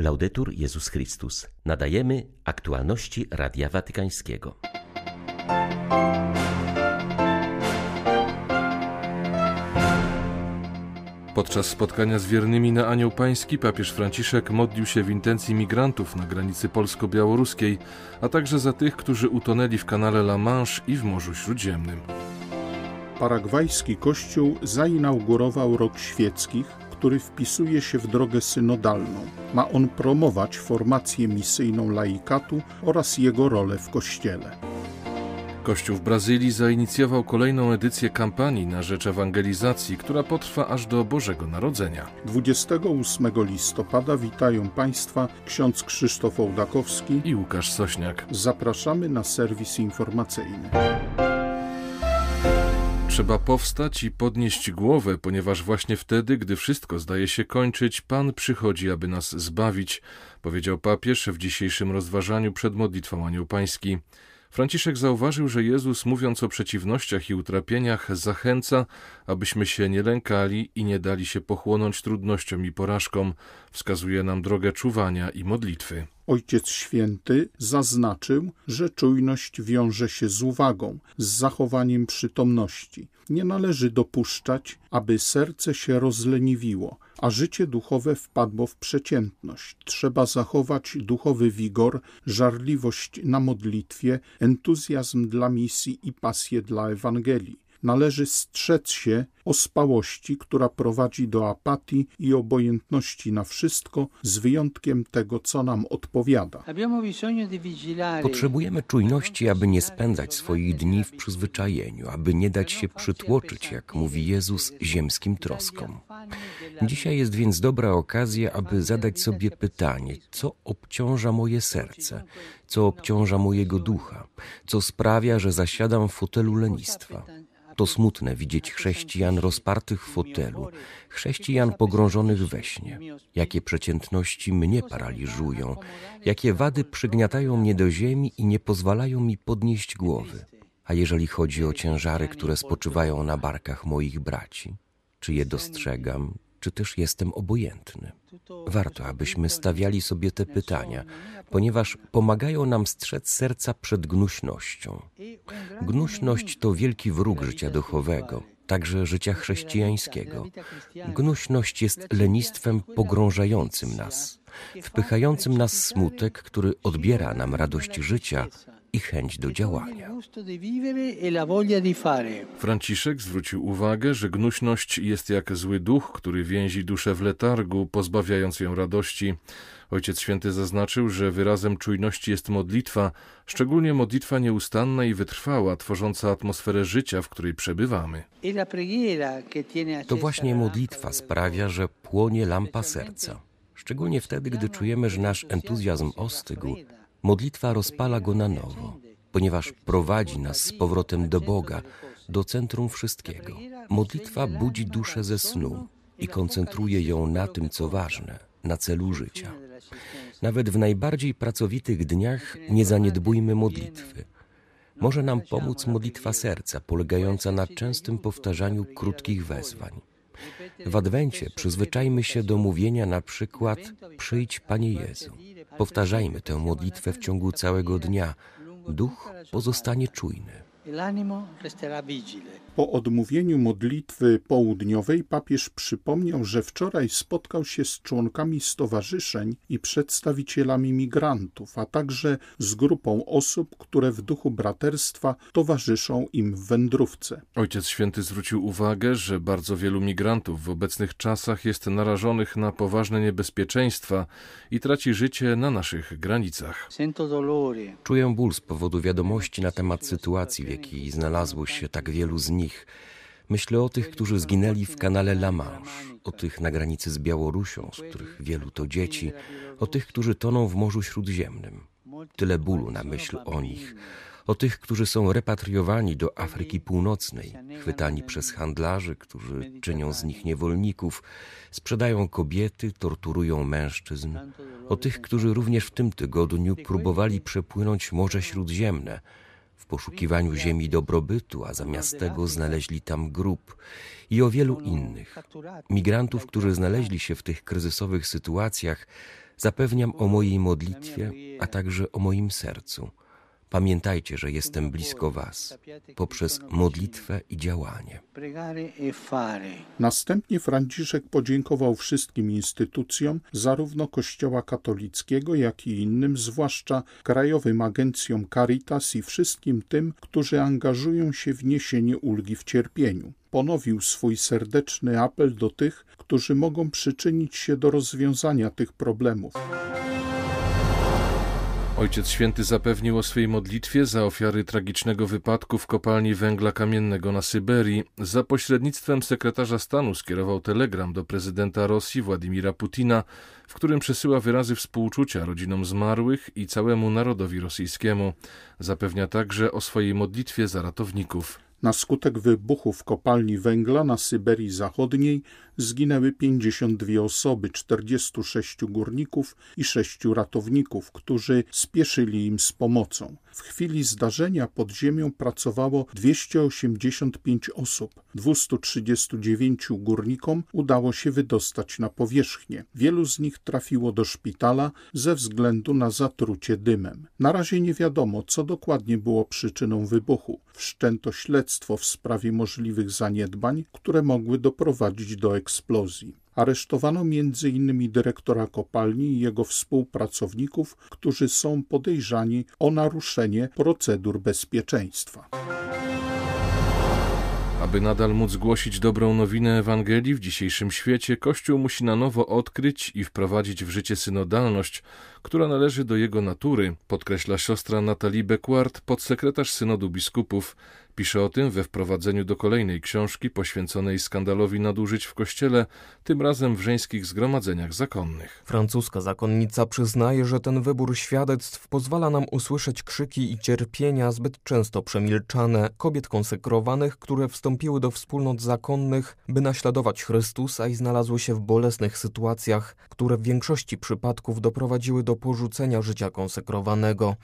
Laudetur Jezus Chrystus. Nadajemy aktualności Radia Watykańskiego. Podczas spotkania z wiernymi na Anioł Pański papież Franciszek modlił się w intencji migrantów na granicy polsko-białoruskiej, a także za tych, którzy utonęli w kanale La Manche i w Morzu Śródziemnym. Paragwajski kościół zainaugurował rok świeckich, który wpisuje się w drogę synodalną. Ma on promować formację misyjną laikatu oraz jego rolę w kościele. Kościół w Brazylii zainicjował kolejną edycję kampanii na rzecz ewangelizacji, która potrwa aż do Bożego Narodzenia. 28 listopada witają Państwa ksiądz Krzysztof Ołdakowski i Łukasz Sośniak. Zapraszamy na serwis informacyjny. Trzeba powstać i podnieść głowę, ponieważ właśnie wtedy, gdy wszystko zdaje się kończyć, Pan przychodzi, aby nas zbawić, powiedział papież w dzisiejszym rozważaniu przed modlitwą Anioł Pański. Franciszek zauważył, że Jezus, mówiąc o przeciwnościach i utrapieniach, zachęca, abyśmy się nie lękali i nie dali się pochłonąć trudnościom i porażkom. Wskazuje nam drogę czuwania i modlitwy. Ojciec Święty zaznaczył, że czujność wiąże się z uwagą, z zachowaniem przytomności. Nie należy dopuszczać, aby serce się rozleniwiło, a życie duchowe wpadło w przeciętność. Trzeba zachować duchowy wigor, żarliwość na modlitwie, entuzjazm dla misji i pasję dla Ewangelii należy strzec się ospałości, która prowadzi do apatii i obojętności na wszystko, z wyjątkiem tego, co nam odpowiada. Potrzebujemy czujności, aby nie spędzać swoich dni w przyzwyczajeniu, aby nie dać się przytłoczyć, jak mówi Jezus, ziemskim troskom. Dzisiaj jest więc dobra okazja, aby zadać sobie pytanie, co obciąża moje serce, co obciąża mojego ducha, co sprawia, że zasiadam w fotelu lenistwa. To smutne widzieć chrześcijan rozpartych w fotelu, chrześcijan pogrążonych we śnie. Jakie przeciętności mnie paraliżują, jakie wady przygniatają mnie do ziemi i nie pozwalają mi podnieść głowy. A jeżeli chodzi o ciężary, które spoczywają na barkach moich braci, czy je dostrzegam, czy też jestem obojętny? Warto, abyśmy stawiali sobie te pytania, ponieważ pomagają nam strzec serca przed gnuśnością. Gnuśność to wielki wróg życia duchowego, także życia chrześcijańskiego. Gnuśność jest lenistwem pogrążającym nas, wpychającym nas smutek, który odbiera nam radość życia i chęć do działania. Franciszek zwrócił uwagę, że gnuśność jest jak zły duch, który więzi duszę w letargu, pozbawiając ją radości. Ojciec Święty zaznaczył, że wyrazem czujności jest modlitwa, szczególnie modlitwa nieustanna i wytrwała, tworząca atmosferę życia, w której przebywamy. To właśnie modlitwa sprawia, że płonie lampa serca. Szczególnie wtedy, gdy czujemy, że nasz entuzjazm ostygł, Modlitwa rozpala go na nowo, ponieważ prowadzi nas z powrotem do Boga, do centrum wszystkiego. Modlitwa budzi duszę ze snu i koncentruje ją na tym, co ważne, na celu życia. Nawet w najbardziej pracowitych dniach nie zaniedbujmy modlitwy. Może nam pomóc modlitwa serca, polegająca na częstym powtarzaniu krótkich wezwań. W Adwencie przyzwyczajmy się do mówienia na przykład Przyjdź Panie Jezu. Powtarzajmy tę modlitwę w ciągu całego dnia. Duch pozostanie czujny. Po odmówieniu modlitwy południowej papież przypomniał, że wczoraj spotkał się z członkami stowarzyszeń i przedstawicielami migrantów, a także z grupą osób, które w duchu braterstwa towarzyszą im w wędrówce. Ojciec Święty zwrócił uwagę, że bardzo wielu migrantów w obecnych czasach jest narażonych na poważne niebezpieczeństwa i traci życie na naszych granicach. Czuję ból z powodu wiadomości na temat sytuacji, w jakiej znalazło się tak wielu z nich. Myślę o tych, którzy zginęli w kanale La Manche, o tych na granicy z Białorusią, z których wielu to dzieci, o tych, którzy toną w Morzu Śródziemnym. Tyle bólu na myśl o nich, o tych, którzy są repatriowani do Afryki Północnej, chwytani przez handlarzy, którzy czynią z nich niewolników, sprzedają kobiety, torturują mężczyzn, o tych, którzy również w tym tygodniu próbowali przepłynąć Morze Śródziemne, w poszukiwaniu ziemi dobrobytu, a zamiast tego znaleźli tam grób i o wielu innych. Migrantów, którzy znaleźli się w tych kryzysowych sytuacjach, Zapewniam o mojej modlitwie, a także o moim sercu. Pamiętajcie, że jestem blisko Was poprzez modlitwę i działanie. Następnie Franciszek podziękował wszystkim instytucjom, zarówno Kościoła katolickiego, jak i innym, zwłaszcza krajowym agencjom Caritas i wszystkim tym, którzy angażują się w niesienie ulgi w cierpieniu. Ponowił swój serdeczny apel do tych, którzy mogą przyczynić się do rozwiązania tych problemów. Ojciec Święty zapewnił o swej modlitwie za ofiary tragicznego wypadku w kopalni węgla kamiennego na Syberii. Za pośrednictwem sekretarza stanu skierował telegram do prezydenta Rosji Władimira Putina, w którym przesyła wyrazy współczucia rodzinom zmarłych i całemu narodowi rosyjskiemu. Zapewnia także o swojej modlitwie za ratowników. Na skutek wybuchu w kopalni węgla na Syberii Zachodniej zginęły 52 osoby, 46 górników i 6 ratowników, którzy spieszyli im z pomocą. W chwili zdarzenia pod ziemią pracowało 285 osób. 239 górnikom udało się wydostać na powierzchnię. Wielu z nich trafiło do szpitala ze względu na zatrucie dymem. Na razie nie wiadomo, co dokładnie było przyczyną wybuchu. Wszczęto śledztwo w sprawie możliwych zaniedbań, które mogły doprowadzić do eksplozji. Aresztowano m.in. dyrektora kopalni i jego współpracowników, którzy są podejrzani o naruszenie procedur bezpieczeństwa. Aby nadal móc głosić dobrą nowinę Ewangelii w dzisiejszym świecie, Kościół musi na nowo odkryć i wprowadzić w życie synodalność, która należy do jego natury, podkreśla siostra Natalie Becquart, podsekretarz synodu biskupów. Pisze o tym we wprowadzeniu do kolejnej książki poświęconej skandalowi nadużyć w kościele, tym razem w żeńskich zgromadzeniach zakonnych. Francuska zakonnica przyznaje, że ten wybór świadectw pozwala nam usłyszeć krzyki i cierpienia zbyt często przemilczane kobiet konsekrowanych, które wstąpiły do wspólnot zakonnych, by naśladować Chrystusa i znalazły się w bolesnych sytuacjach, które w większości przypadków doprowadziły do porzucenia życia konsekrowanego.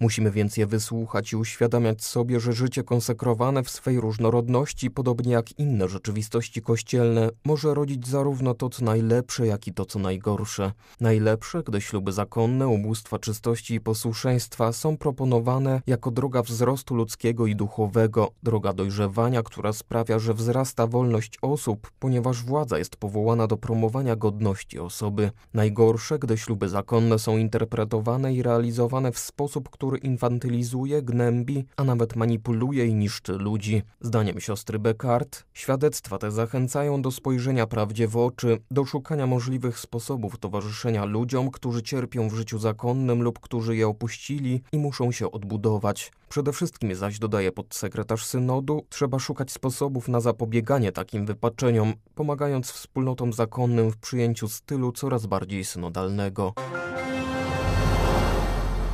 Musimy więc je wysłuchać i uświadamiać sobie, że życie konsekrowane w swej różnorodności, podobnie jak inne rzeczywistości kościelne, może rodzić zarówno to, co najlepsze, jak i to, co najgorsze. Najlepsze, gdy śluby zakonne, ubóstwa czystości i posłuszeństwa są proponowane jako droga wzrostu ludzkiego i duchowego, droga dojrzewania, która sprawia, że wzrasta wolność osób, ponieważ władza jest powołana do promowania godności osoby. Najgorsze, gdy śluby zakonne są interpretowane i realizowane w sposób, który który infantylizuje, gnębi, a nawet manipuluje i niszczy ludzi. Zdaniem siostry Beckart, świadectwa te zachęcają do spojrzenia prawdzie w oczy, do szukania możliwych sposobów towarzyszenia ludziom, którzy cierpią w życiu zakonnym lub którzy je opuścili i muszą się odbudować. Przede wszystkim zaś, dodaje podsekretarz synodu, trzeba szukać sposobów na zapobieganie takim wypaczeniom, pomagając wspólnotom zakonnym w przyjęciu stylu coraz bardziej synodalnego.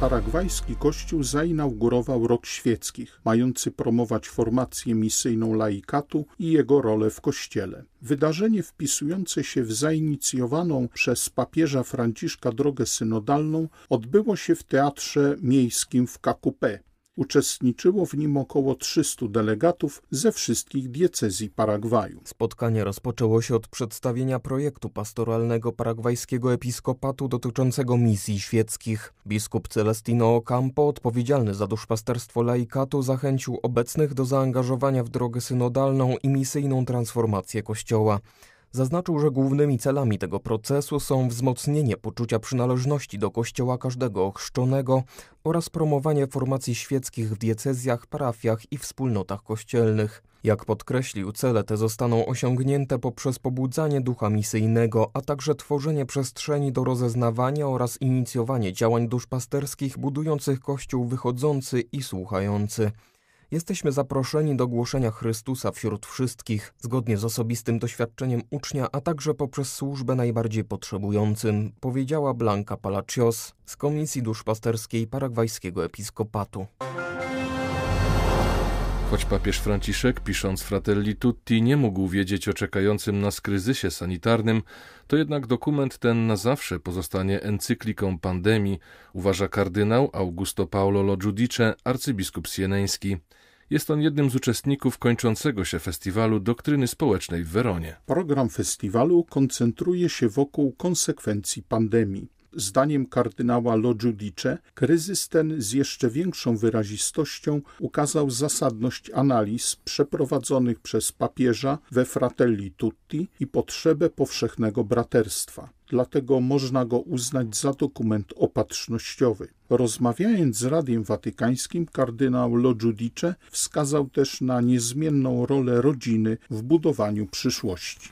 Paragwajski kościół zainaugurował Rok Świeckich, mający promować formację misyjną laikatu i jego rolę w kościele. Wydarzenie wpisujące się w zainicjowaną przez papieża Franciszka drogę synodalną odbyło się w Teatrze Miejskim w Kakupé Uczestniczyło w nim około 300 delegatów ze wszystkich diecezji Paragwaju. Spotkanie rozpoczęło się od przedstawienia projektu pastoralnego paragwajskiego episkopatu dotyczącego misji świeckich. Biskup Celestino Ocampo, odpowiedzialny za duszpasterstwo laikatu, zachęcił obecnych do zaangażowania w drogę synodalną i misyjną transformację Kościoła. Zaznaczył, że głównymi celami tego procesu są wzmocnienie poczucia przynależności do kościoła każdego ochrzczonego oraz promowanie formacji świeckich w diecezjach, parafiach i wspólnotach kościelnych. Jak podkreślił, cele te zostaną osiągnięte poprzez pobudzanie ducha misyjnego, a także tworzenie przestrzeni do rozeznawania oraz inicjowanie działań duszpasterskich budujących Kościół wychodzący i słuchający. Jesteśmy zaproszeni do głoszenia Chrystusa wśród wszystkich, zgodnie z osobistym doświadczeniem ucznia, a także poprzez służbę najbardziej potrzebującym, powiedziała Blanka Palacios z Komisji Duszpasterskiej Paragwajskiego Episkopatu. Choć papież Franciszek, pisząc Fratelli Tutti, nie mógł wiedzieć o czekającym nas kryzysie sanitarnym, to jednak dokument ten na zawsze pozostanie encykliką pandemii, uważa kardynał Augusto Paolo Lo Giudice, arcybiskup sieneński. Jest on jednym z uczestników kończącego się festiwalu doktryny społecznej w Weronie. Program festiwalu koncentruje się wokół konsekwencji pandemii. Zdaniem kardynała Lo Giudice, kryzys ten z jeszcze większą wyrazistością ukazał zasadność analiz przeprowadzonych przez papieża we Fratelli Tutti i potrzebę powszechnego braterstwa dlatego można go uznać za dokument opatrznościowy. Rozmawiając z Radiem Watykańskim, kardynał Lo Giudice wskazał też na niezmienną rolę rodziny w budowaniu przyszłości.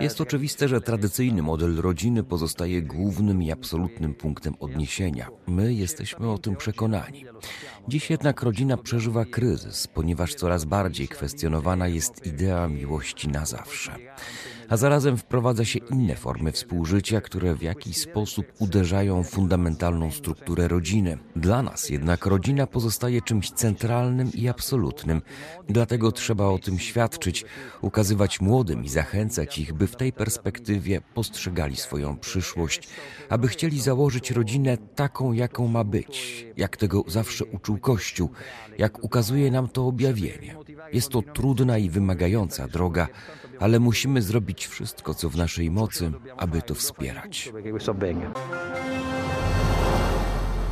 Jest oczywiste, że tradycyjny model rodziny pozostaje głównym i absolutnym punktem odniesienia. My jesteśmy o tym przekonani. Dziś jednak rodzina przeżywa kryzys, ponieważ coraz bardziej kwestionowana jest idea miłości na zawsze a zarazem wprowadza się inne formy współżycia, które w jakiś sposób uderzają w fundamentalną strukturę rodziny. Dla nas jednak rodzina pozostaje czymś centralnym i absolutnym, dlatego trzeba o tym świadczyć, ukazywać młodym i zachęcać ich, by w tej perspektywie postrzegali swoją przyszłość, aby chcieli założyć rodzinę taką, jaką ma być, jak tego zawsze uczył Kościół, jak ukazuje nam to objawienie. Jest to trudna i wymagająca droga, ale musimy zrobić wszystko, co w naszej mocy, aby to wspierać.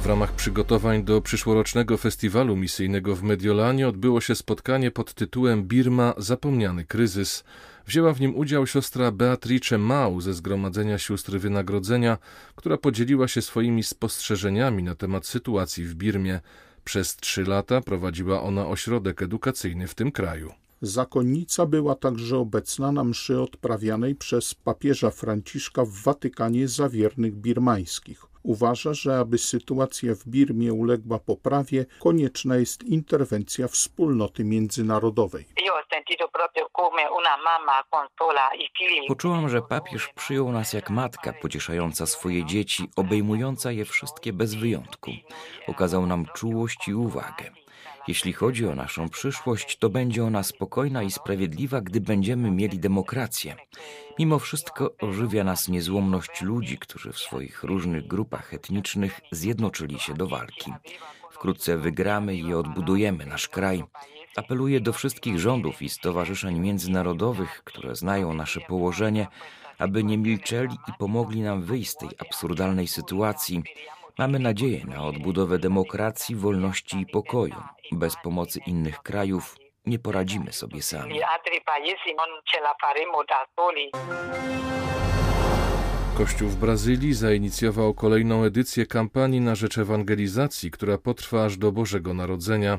W ramach przygotowań do przyszłorocznego festiwalu misyjnego w Mediolanie odbyło się spotkanie pod tytułem Birma Zapomniany kryzys. Wzięła w nim udział siostra Beatrice Mał ze Zgromadzenia Sióstr Wynagrodzenia, która podzieliła się swoimi spostrzeżeniami na temat sytuacji w Birmie. Przez trzy lata prowadziła ona ośrodek edukacyjny w tym kraju. Zakonnica była także obecna na mszy odprawianej przez papieża Franciszka w Watykanie za wiernych birmańskich. Uważa, że aby sytuacja w Birmie uległa poprawie, konieczna jest interwencja wspólnoty międzynarodowej. Poczułam, że papież przyjął nas jak matka pocieszająca swoje dzieci, obejmująca je wszystkie bez wyjątku. Okazał nam czułość i uwagę. Jeśli chodzi o naszą przyszłość, to będzie ona spokojna i sprawiedliwa, gdy będziemy mieli demokrację. Mimo wszystko ożywia nas niezłomność ludzi, którzy w swoich różnych grupach etnicznych zjednoczyli się do walki. Wkrótce wygramy i odbudujemy nasz kraj. Apeluję do wszystkich rządów i stowarzyszeń międzynarodowych, które znają nasze położenie, aby nie milczeli i pomogli nam wyjść z tej absurdalnej sytuacji. Mamy nadzieję na odbudowę demokracji, wolności i pokoju. Bez pomocy innych krajów nie poradzimy sobie sami. Kościół w Brazylii zainicjował kolejną edycję kampanii na rzecz ewangelizacji, która potrwa aż do Bożego Narodzenia.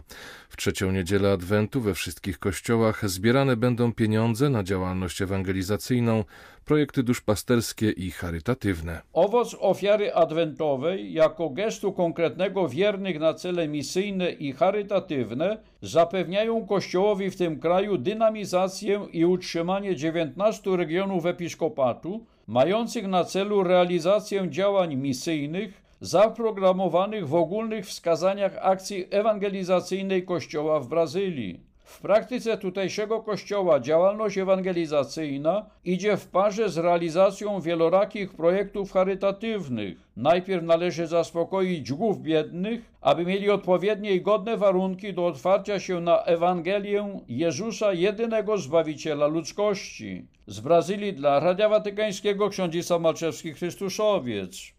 W trzecią niedzielę Adwentu we wszystkich kościołach zbierane będą pieniądze na działalność ewangelizacyjną, projekty duszpasterskie i charytatywne. Owoc ofiary adwentowej jako gestu konkretnego wiernych na cele misyjne i charytatywne zapewniają Kościołowi w tym kraju dynamizację i utrzymanie 19 regionów episkopatu, mających na celu realizację działań misyjnych zaprogramowanych w ogólnych wskazaniach akcji ewangelizacyjnej Kościoła w Brazylii. W praktyce tutejszego kościoła działalność ewangelizacyjna idzie w parze z realizacją wielorakich projektów charytatywnych. Najpierw należy zaspokoić głów biednych, aby mieli odpowiednie i godne warunki do otwarcia się na Ewangelię Jezusa, jedynego Zbawiciela ludzkości. Z Brazylii dla Radia Watykańskiego ksiądz Malczewski Chrystuszowiec.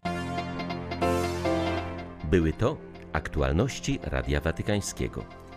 Były to aktualności Radia Watykańskiego.